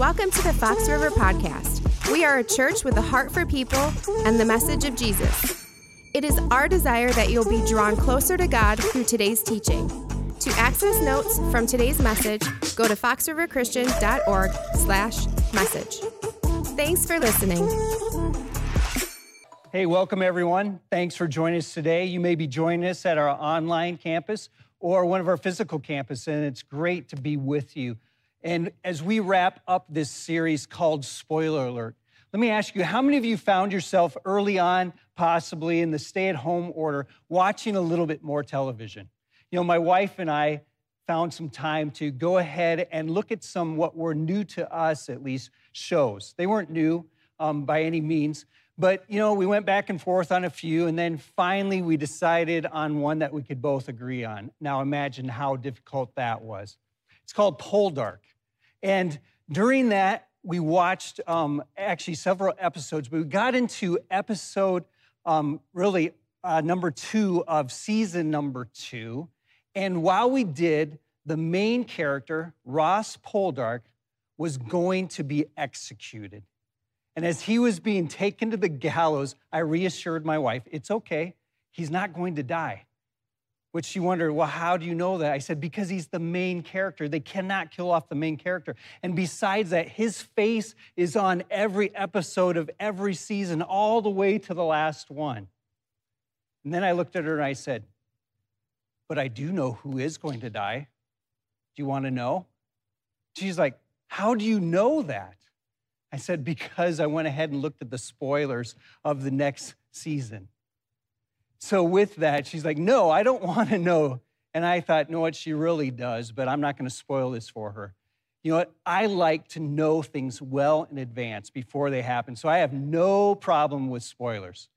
Welcome to the Fox River Podcast. We are a church with a heart for people and the message of Jesus. It is our desire that you'll be drawn closer to God through today's teaching. To access notes from today's message, go to foxriverchristian.org slash message. Thanks for listening. Hey, welcome everyone. Thanks for joining us today. You may be joining us at our online campus or one of our physical campuses, and it's great to be with you. And as we wrap up this series called Spoiler Alert, let me ask you how many of you found yourself early on, possibly in the stay at home order, watching a little bit more television? You know, my wife and I found some time to go ahead and look at some what were new to us, at least, shows. They weren't new um, by any means, but you know, we went back and forth on a few, and then finally we decided on one that we could both agree on. Now imagine how difficult that was. It's called Poldark. And during that, we watched um, actually several episodes, but we got into episode um, really uh, number two of season number two. And while we did, the main character, Ross Poldark, was going to be executed. And as he was being taken to the gallows, I reassured my wife, it's okay, he's not going to die. Which she wondered, well, how do you know that? I said, because he's the main character. They cannot kill off the main character. And besides that, his face is on every episode of every season, all the way to the last one. And then I looked at her and I said, but I do know who is going to die. Do you want to know? She's like, how do you know that? I said, because I went ahead and looked at the spoilers of the next season. So, with that, she's like, No, I don't want to know. And I thought, No, what she really does, but I'm not going to spoil this for her. You know what? I like to know things well in advance before they happen. So I have no problem with spoilers.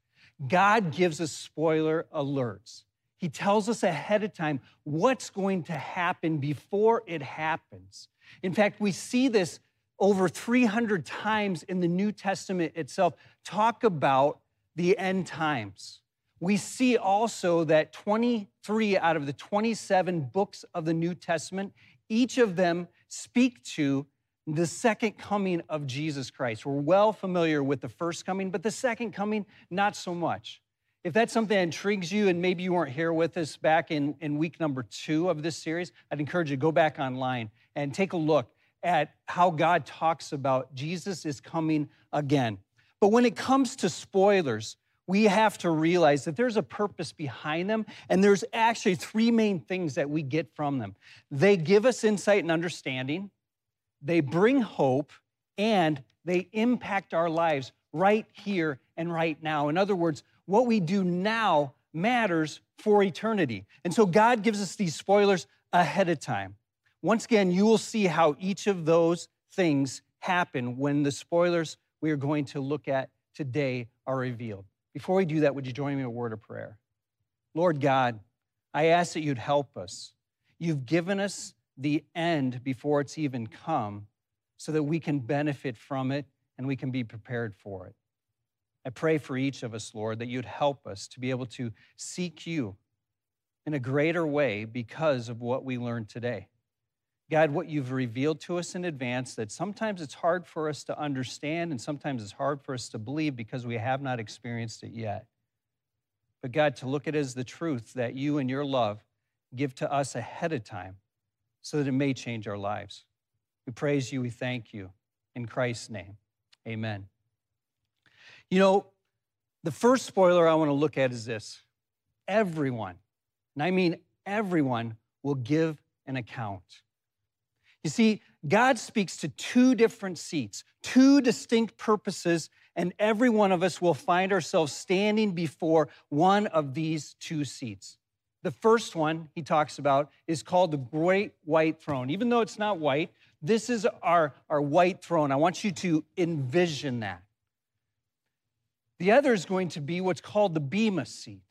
God gives us spoiler alerts. He tells us ahead of time what's going to happen before it happens. In fact, we see this over 300 times in the New Testament itself talk about the end times we see also that 23 out of the 27 books of the New Testament, each of them speak to the second coming of Jesus Christ. We're well familiar with the first coming, but the second coming, not so much. If that's something that intrigues you, and maybe you weren't here with us back in, in week number two of this series, I'd encourage you to go back online and take a look at how God talks about Jesus is coming again. But when it comes to spoilers, we have to realize that there's a purpose behind them, and there's actually three main things that we get from them. They give us insight and understanding, they bring hope, and they impact our lives right here and right now. In other words, what we do now matters for eternity. And so God gives us these spoilers ahead of time. Once again, you will see how each of those things happen when the spoilers we are going to look at today are revealed. Before we do that, would you join me in a word of prayer? Lord God, I ask that you'd help us. You've given us the end before it's even come so that we can benefit from it and we can be prepared for it. I pray for each of us, Lord, that you'd help us to be able to seek you in a greater way because of what we learned today. God, what you've revealed to us in advance, that sometimes it's hard for us to understand and sometimes it's hard for us to believe because we have not experienced it yet. But God, to look at as the truth that you and your love give to us ahead of time so that it may change our lives. We praise you, we thank you. In Christ's name, amen. You know, the first spoiler I want to look at is this everyone, and I mean everyone, will give an account. You see, God speaks to two different seats, two distinct purposes, and every one of us will find ourselves standing before one of these two seats. The first one he talks about is called the Great White Throne. Even though it's not white, this is our, our white throne. I want you to envision that. The other is going to be what's called the Bema seat.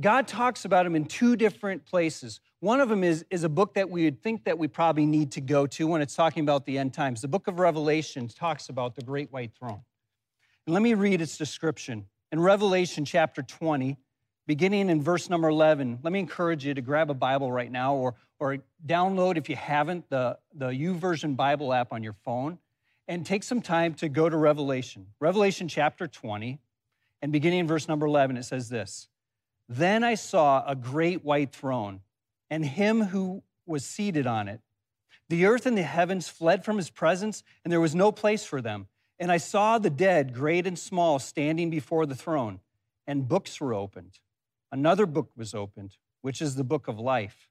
God talks about him in two different places. One of them is, is a book that we would think that we probably need to go to when it's talking about the end times. The book of Revelation talks about the great white throne. And let me read its description. In Revelation chapter 20, beginning in verse number 11, let me encourage you to grab a Bible right now or, or download, if you haven't, the, the YouVersion Bible app on your phone. and take some time to go to Revelation. Revelation chapter 20, and beginning in verse number 11, it says this Then I saw a great white throne, and him who was seated on it. The earth and the heavens fled from his presence, and there was no place for them. And I saw the dead, great and small, standing before the throne, and books were opened. Another book was opened, which is the book of life.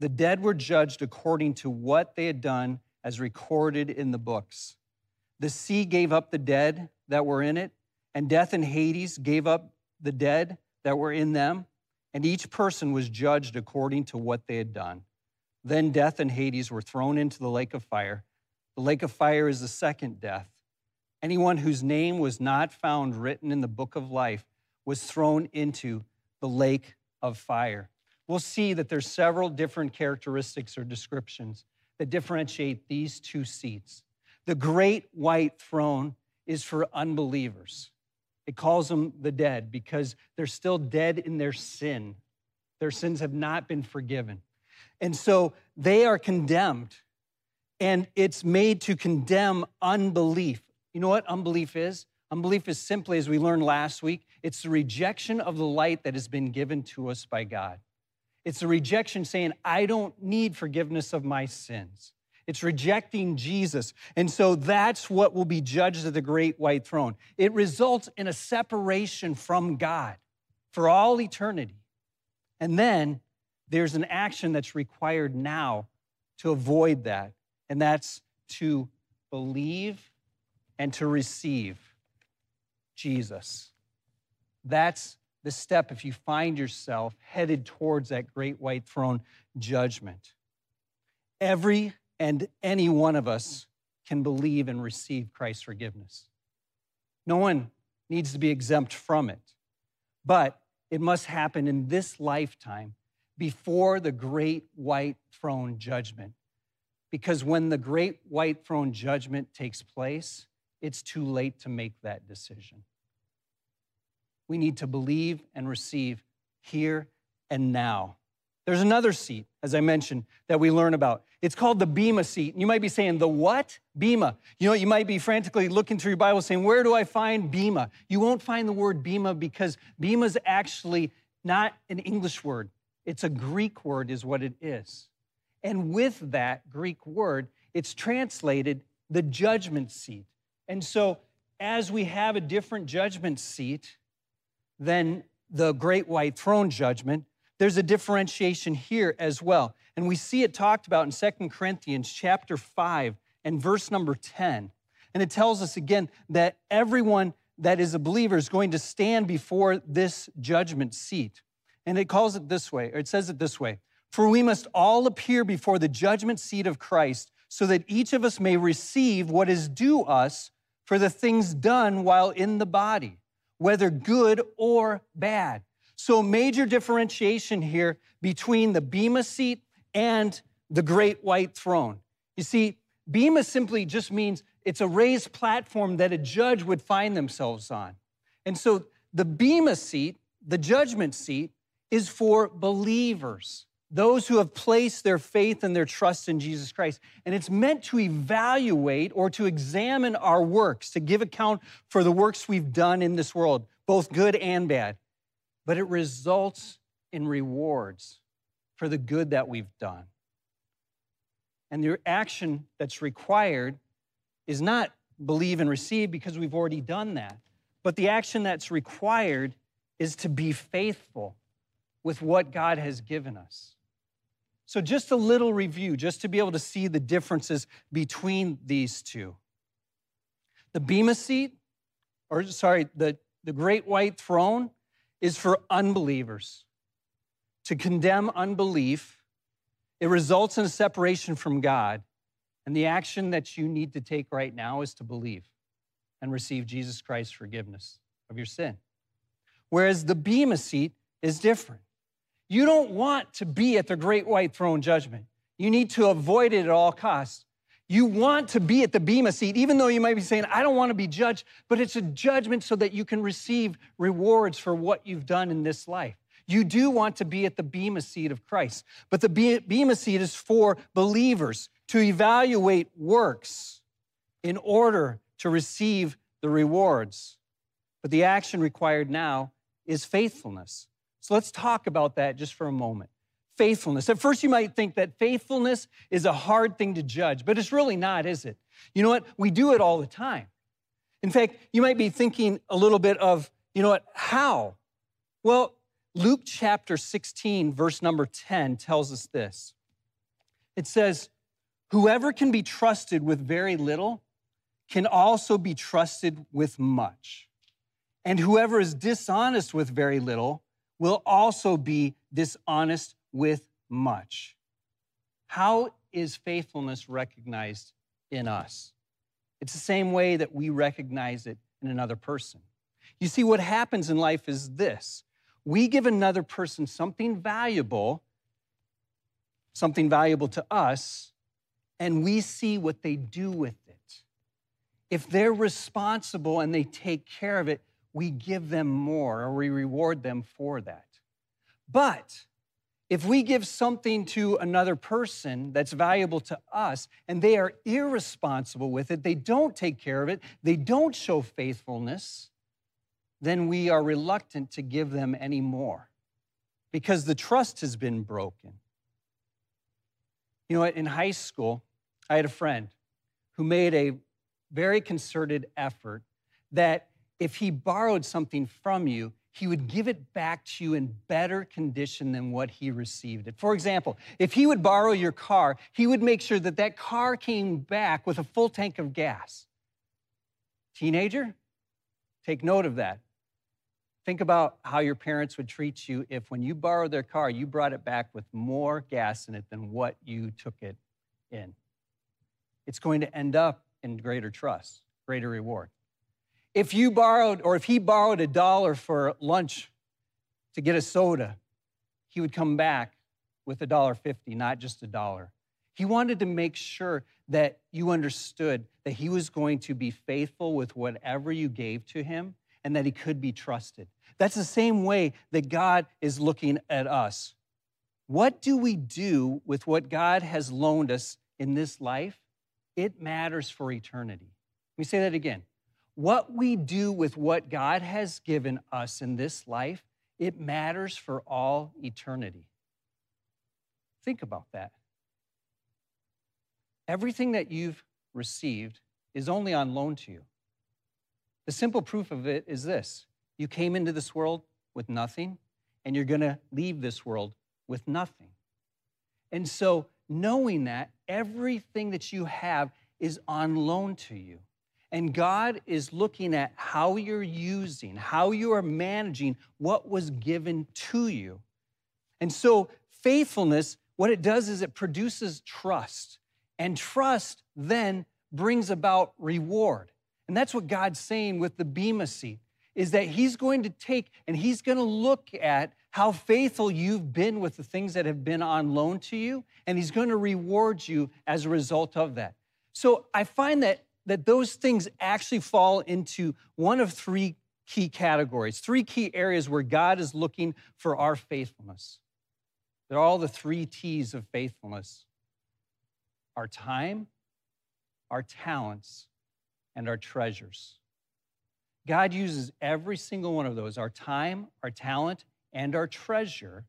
The dead were judged according to what they had done, as recorded in the books. The sea gave up the dead that were in it, and death and Hades gave up the dead that were in them, and each person was judged according to what they had done. Then death and Hades were thrown into the lake of fire. The lake of fire is the second death. Anyone whose name was not found written in the book of life was thrown into the lake of fire. We'll see that there's several different characteristics or descriptions that differentiate these two seats. The great white throne is for unbelievers. It calls them the dead because they're still dead in their sin. Their sins have not been forgiven. And so they are condemned, and it's made to condemn unbelief. You know what unbelief is? Unbelief is simply, as we learned last week, it's the rejection of the light that has been given to us by God. It's a rejection saying, I don't need forgiveness of my sins. It's rejecting Jesus. And so that's what will be judged at the great white throne. It results in a separation from God for all eternity. And then there's an action that's required now to avoid that, and that's to believe and to receive Jesus. That's the step if you find yourself headed towards that great white throne judgment. Every and any one of us can believe and receive Christ's forgiveness. No one needs to be exempt from it, but it must happen in this lifetime before the great white throne judgment. Because when the great white throne judgment takes place, it's too late to make that decision. We need to believe and receive here and now. There's another seat, as I mentioned, that we learn about. It's called the Bema seat. And you might be saying, the what? Bema. You know, you might be frantically looking through your Bible saying, where do I find Bema? You won't find the word Bema because Bema is actually not an English word. It's a Greek word, is what it is. And with that Greek word, it's translated the judgment seat. And so, as we have a different judgment seat than the great white throne judgment, there's a differentiation here as well. And we see it talked about in Second Corinthians chapter 5 and verse number 10. And it tells us again that everyone that is a believer is going to stand before this judgment seat. And it calls it this way, or it says it this way For we must all appear before the judgment seat of Christ, so that each of us may receive what is due us for the things done while in the body, whether good or bad. So, major differentiation here between the Bema seat and the great white throne. You see, Bema simply just means it's a raised platform that a judge would find themselves on. And so the Bema seat, the judgment seat, is for believers, those who have placed their faith and their trust in Jesus Christ. And it's meant to evaluate or to examine our works, to give account for the works we've done in this world, both good and bad. But it results in rewards for the good that we've done. And the action that's required is not believe and receive because we've already done that. But the action that's required is to be faithful with what God has given us. So, just a little review, just to be able to see the differences between these two. The Bema seat, or sorry, the, the great white throne, is for unbelievers. To condemn unbelief, it results in a separation from God. And the action that you need to take right now is to believe and receive Jesus Christ's forgiveness of your sin. Whereas the Bema seat is different. You don't want to be at the great white throne judgment. You need to avoid it at all costs. You want to be at the Bema seat, even though you might be saying, I don't want to be judged, but it's a judgment so that you can receive rewards for what you've done in this life. You do want to be at the Bema seat of Christ, but the Bema seat is for believers to evaluate works in order to receive the rewards. But the action required now is faithfulness. So let's talk about that just for a moment. Faithfulness. At first, you might think that faithfulness is a hard thing to judge, but it's really not, is it? You know what? We do it all the time. In fact, you might be thinking a little bit of, you know what, how? Well, Luke chapter 16, verse number 10 tells us this. It says, Whoever can be trusted with very little can also be trusted with much. And whoever is dishonest with very little will also be dishonest with much. How is faithfulness recognized in us? It's the same way that we recognize it in another person. You see, what happens in life is this we give another person something valuable, something valuable to us, and we see what they do with it. If they're responsible and they take care of it, we give them more or we reward them for that. But if we give something to another person that's valuable to us and they are irresponsible with it, they don't take care of it, they don't show faithfulness, then we are reluctant to give them any more because the trust has been broken. You know? In high school, I had a friend who made a very concerted effort that if he borrowed something from you, he would give it back to you in better condition than what he received it. For example, if he would borrow your car, he would make sure that that car came back with a full tank of gas. Teenager, take note of that. Think about how your parents would treat you if, when you borrowed their car, you brought it back with more gas in it than what you took it in. It's going to end up in greater trust, greater reward. If you borrowed, or if he borrowed a dollar for lunch to get a soda, he would come back with a dollar fifty, not just a dollar. He wanted to make sure that you understood that he was going to be faithful with whatever you gave to him and that he could be trusted. That's the same way that God is looking at us. What do we do with what God has loaned us in this life? It matters for eternity. Let me say that again. What we do with what God has given us in this life, it matters for all eternity. Think about that. Everything that you've received is only on loan to you. The simple proof of it is this you came into this world with nothing, and you're going to leave this world with nothing. And so, knowing that everything that you have is on loan to you, and God is looking at how you're using, how you are managing what was given to you. And so, faithfulness, what it does is it produces trust, and trust then brings about reward. And that's what God's saying with the Bema seat is that he's going to take and he's going to look at how faithful you've been with the things that have been on loan to you and he's going to reward you as a result of that. So I find that that those things actually fall into one of three key categories, three key areas where God is looking for our faithfulness. They're all the three T's of faithfulness our time, our talents, and our treasures. God uses every single one of those our time, our talent, and our treasure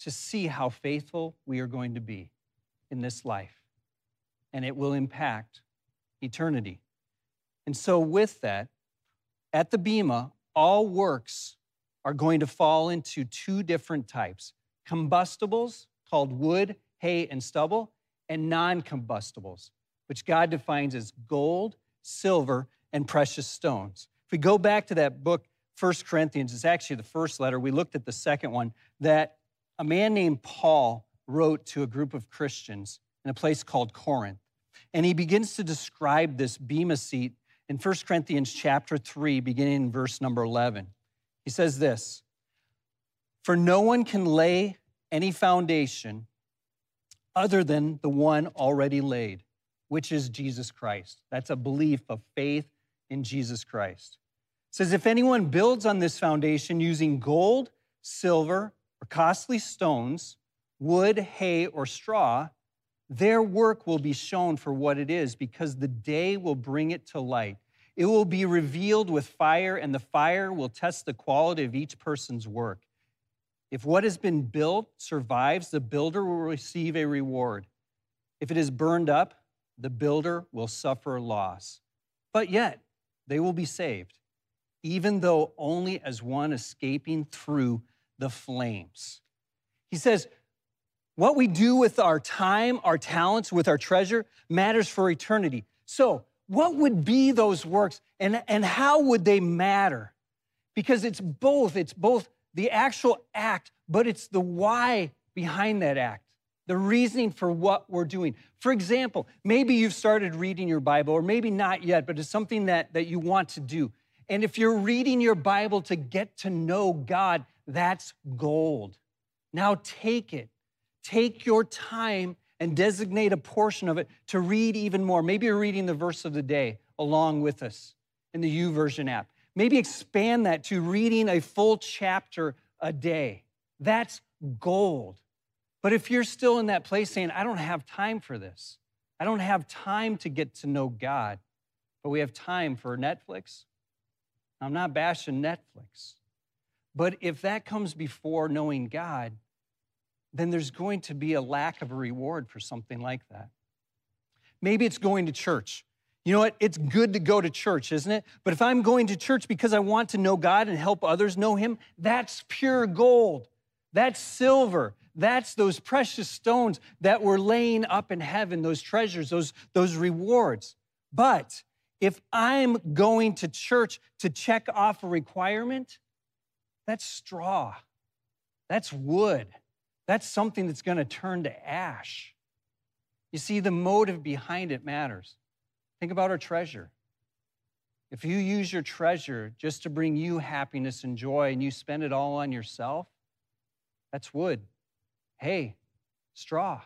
to see how faithful we are going to be in this life. And it will impact eternity. And so, with that, at the Bema, all works are going to fall into two different types combustibles, called wood, hay, and stubble, and non combustibles, which God defines as gold, silver, and precious stones. If we go back to that book, First Corinthians, it's actually the first letter. We looked at the second one that a man named Paul wrote to a group of Christians in a place called Corinth. And he begins to describe this bema seat in 1 Corinthians chapter 3, beginning in verse number 11. He says this For no one can lay any foundation other than the one already laid, which is Jesus Christ. That's a belief of faith in Jesus Christ. It says, If anyone builds on this foundation using gold, silver, or costly stones, wood, hay, or straw, Their work will be shown for what it is because the day will bring it to light. It will be revealed with fire, and the fire will test the quality of each person's work. If what has been built survives, the builder will receive a reward. If it is burned up, the builder will suffer loss. But yet, they will be saved, even though only as one escaping through the flames. He says, what we do with our time, our talents, with our treasure matters for eternity. So, what would be those works and, and how would they matter? Because it's both, it's both the actual act, but it's the why behind that act, the reasoning for what we're doing. For example, maybe you've started reading your Bible, or maybe not yet, but it's something that, that you want to do. And if you're reading your Bible to get to know God, that's gold. Now take it Take your time and designate a portion of it to read even more. Maybe you're reading the verse of the day along with us in the YouVersion app. Maybe expand that to reading a full chapter a day. That's gold. But if you're still in that place saying, I don't have time for this, I don't have time to get to know God, but we have time for Netflix, I'm not bashing Netflix. But if that comes before knowing God, then there's going to be a lack of a reward for something like that. Maybe it's going to church. You know what? It's good to go to church, isn't it? But if I'm going to church because I want to know God and help others know Him, that's pure gold. That's silver. That's those precious stones that we're laying up in heaven, those treasures, those, those rewards. But if I'm going to church to check off a requirement, that's straw. That's wood that's something that's going to turn to ash. You see, the motive behind it matters. Think about our treasure. If you use your treasure just to bring you happiness and joy and you spend it all on yourself, that's wood. Hay, straw.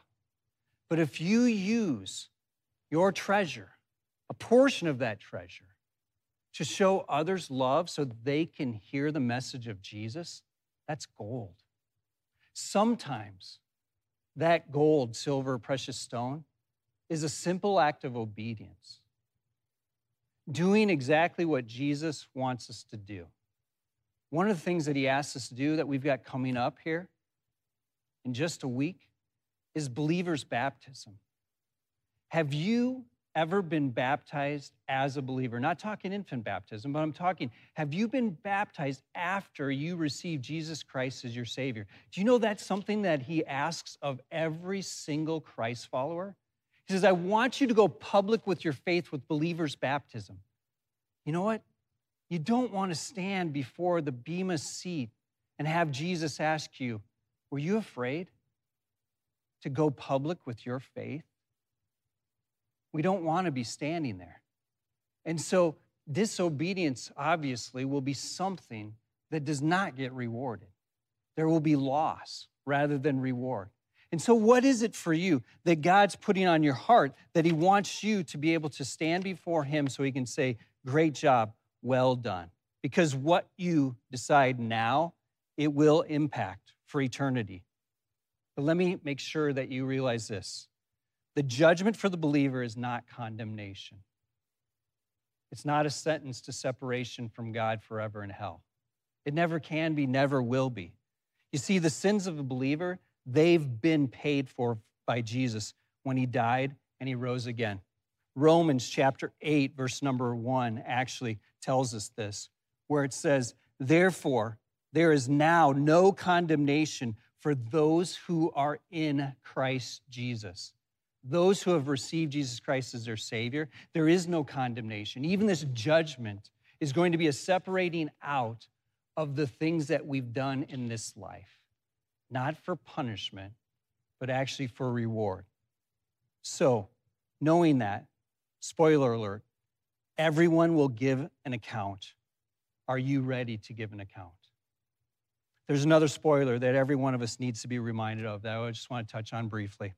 But if you use your treasure, a portion of that treasure, to show others love so they can hear the message of Jesus, that's gold. Sometimes that gold, silver, precious stone is a simple act of obedience, doing exactly what Jesus wants us to do. One of the things that he asks us to do that we've got coming up here in just a week is believers' baptism. Have you ever been baptized as a believer? Not talking infant baptism, but I'm talking, have you been baptized after you received Jesus Christ as your Savior? Do you know that's something that He asks of every single Christ follower? He says, I want you to go public with your faith with believers' baptism. You know what? You don't want to stand before the Bema seat and have Jesus ask you, Were you afraid to go public with your faith? We don't want to be standing there. And so, disobedience obviously will be something that does not get rewarded. There will be loss rather than reward. And so, what is it for you that God's putting on your heart that He wants you to be able to stand before Him so He can say, Great job, well done? Because what you decide now, it will impact for eternity. But let me make sure that you realize this the judgment for the believer is not condemnation. It's not a sentence to separation from God forever in hell. It never can be, never will be. You see, the sins of a believer, they've been paid for by Jesus when he died and he rose again. Romans chapter 8, verse number 1 actually tells us this, where it says, Therefore, there is now no condemnation for those who are in Christ Jesus those who have received Jesus Christ as their Savior, there is no condemnation. Even this judgment is going to be a separating out of the things that we've done in this life, not for punishment, but actually for reward. So, knowing that, spoiler alert, everyone will give an account. Are you ready to give an account? There's another spoiler that every one of us needs to be reminded of that I just want to touch on briefly.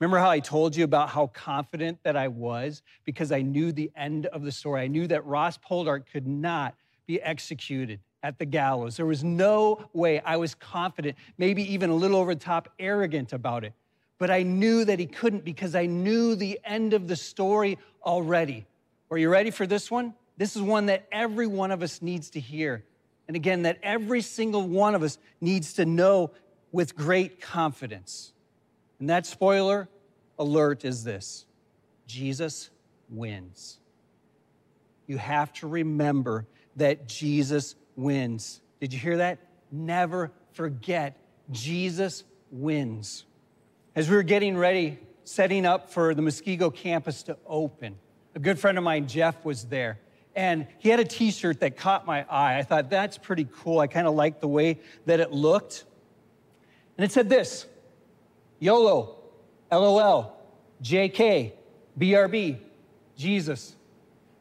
Remember how I told you about how confident that I was because I knew the end of the story. I knew that Ross Poldark could not be executed at the gallows. There was no way. I was confident, maybe even a little over the top arrogant about it. But I knew that he couldn't because I knew the end of the story already. Are you ready for this one? This is one that every one of us needs to hear. And again, that every single one of us needs to know with great confidence. And that spoiler alert is this Jesus wins. You have to remember that Jesus wins. Did you hear that? Never forget, Jesus wins. As we were getting ready, setting up for the Muskego campus to open, a good friend of mine, Jeff, was there. And he had a t shirt that caught my eye. I thought, that's pretty cool. I kind of liked the way that it looked. And it said this YOLO, LOL, JK, BRB, Jesus.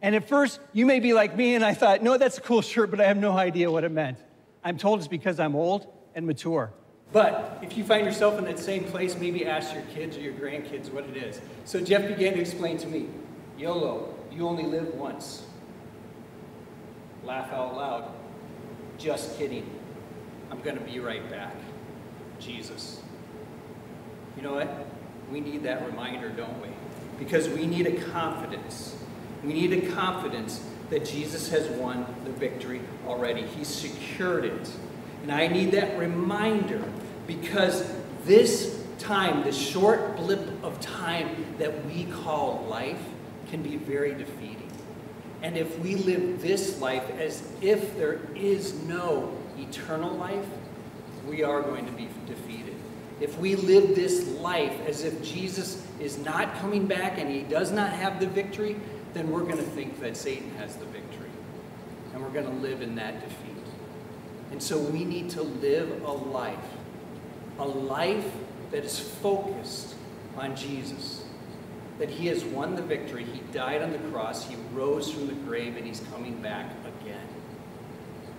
And at first, you may be like me, and I thought, no, that's a cool shirt, but I have no idea what it meant. I'm told it's because I'm old and mature. But if you find yourself in that same place, maybe ask your kids or your grandkids what it is. So Jeff began to explain to me YOLO, you only live once. Laugh out loud. Just kidding. I'm going to be right back. Jesus. You know what? We need that reminder, don't we? Because we need a confidence. We need a confidence that Jesus has won the victory already. He's secured it. And I need that reminder because this time, this short blip of time that we call life, can be very defeating. And if we live this life as if there is no eternal life, we are going to be defeated. If we live this life as if Jesus is not coming back and he does not have the victory, then we're going to think that Satan has the victory. And we're going to live in that defeat. And so we need to live a life, a life that is focused on Jesus. That he has won the victory. He died on the cross. He rose from the grave and he's coming back again.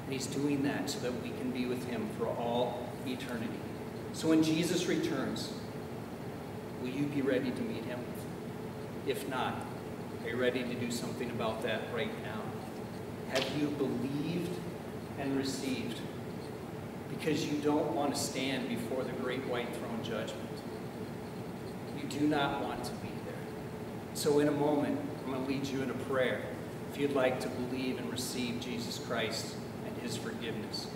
And he's doing that so that we can be with him for all eternity. So when Jesus returns, will you be ready to meet him? If not, are you ready to do something about that right now? Have you believed and received? Because you don't want to stand before the great white throne judgment. You do not want to be there. So, in a moment, I'm going to lead you in a prayer if you'd like to believe and receive Jesus Christ and his forgiveness.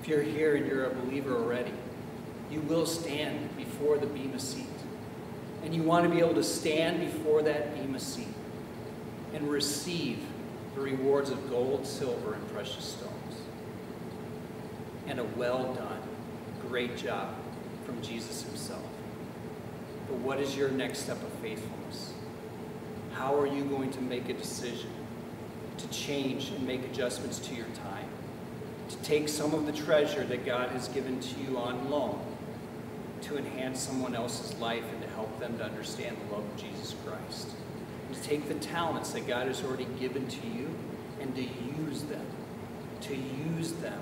If you're here and you're a believer already, you will stand before the Bema seat. And you want to be able to stand before that Bema seat and receive the rewards of gold, silver, and precious stones. And a well done, great job from Jesus himself. But what is your next step of faithfulness? How are you going to make a decision to change and make adjustments to your time? To take some of the treasure that God has given to you on loan to enhance someone else's life and to help them to understand the love of Jesus Christ. And to take the talents that God has already given to you and to use them, to use them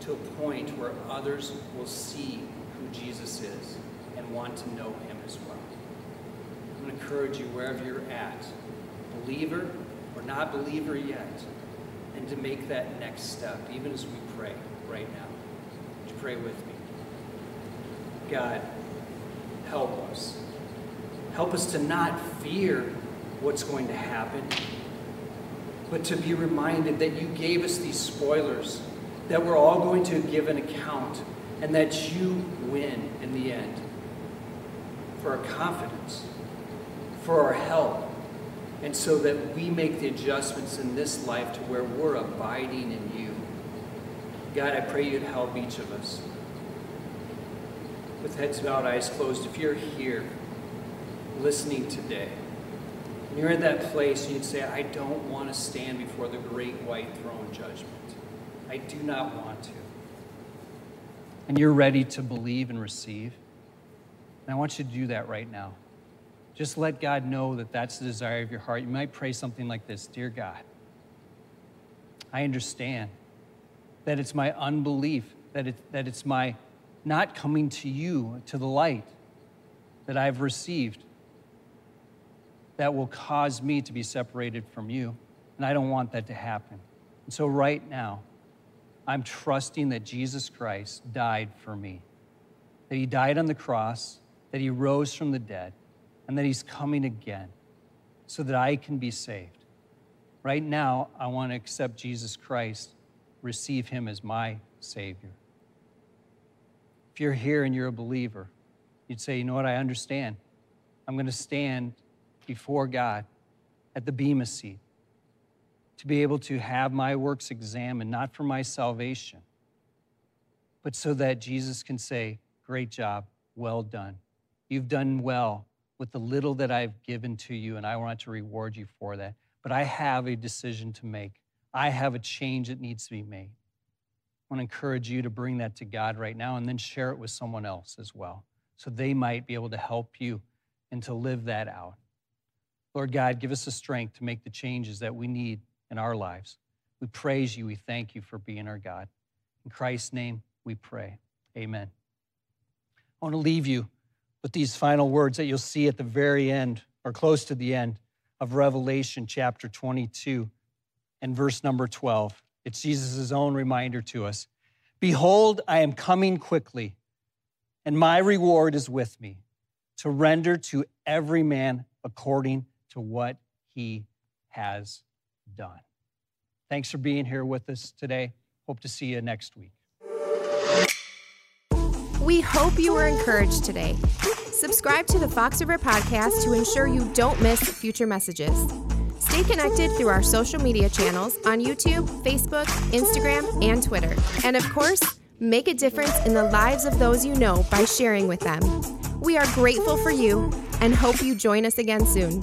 to a point where others will see who Jesus is and want to know him as well. I'm going to encourage you wherever you're at, believer or not believer yet, and to make that next step, even as we pray right now. Would you pray with me? God, help us. Help us to not fear what's going to happen, but to be reminded that you gave us these spoilers, that we're all going to give an account, and that you win in the end. For our confidence, for our help, and so that we make the adjustments in this life to where we're abiding in you. God, I pray you'd help each of us with heads bowed, eyes closed, if you're here listening today, and you're in that place and you'd say, I don't want to stand before the great white throne judgment. I do not want to. And you're ready to believe and receive. And I want you to do that right now. Just let God know that that's the desire of your heart. You might pray something like this Dear God, I understand that it's my unbelief, that, it, that it's my not coming to you, to the light that I've received, that will cause me to be separated from you. And I don't want that to happen. And so, right now, I'm trusting that Jesus Christ died for me, that He died on the cross, that he rose from the dead, and that he's coming again so that I can be saved. Right now, I want to accept Jesus Christ, receive him as my Savior. If you're here and you're a believer, you'd say, you know what, I understand. I'm going to stand before God at the Bema seat to be able to have my works examined, not for my salvation, but so that Jesus can say, Great job, well done. You've done well with the little that I've given to you, and I want to reward you for that. But I have a decision to make. I have a change that needs to be made. I want to encourage you to bring that to God right now and then share it with someone else as well, so they might be able to help you and to live that out. Lord God, give us the strength to make the changes that we need in our lives. We praise you. We thank you for being our God. In Christ's name, we pray. Amen. I want to leave you with these final words that you'll see at the very end or close to the end of Revelation chapter 22 and verse number 12. It's Jesus' own reminder to us Behold, I am coming quickly, and my reward is with me to render to every man according to what he has done. Thanks for being here with us today. Hope to see you next week. We hope you were encouraged today. Subscribe to the Fox River Podcast to ensure you don't miss future messages. Stay connected through our social media channels on YouTube, Facebook, Instagram, and Twitter. And of course, make a difference in the lives of those you know by sharing with them. We are grateful for you and hope you join us again soon.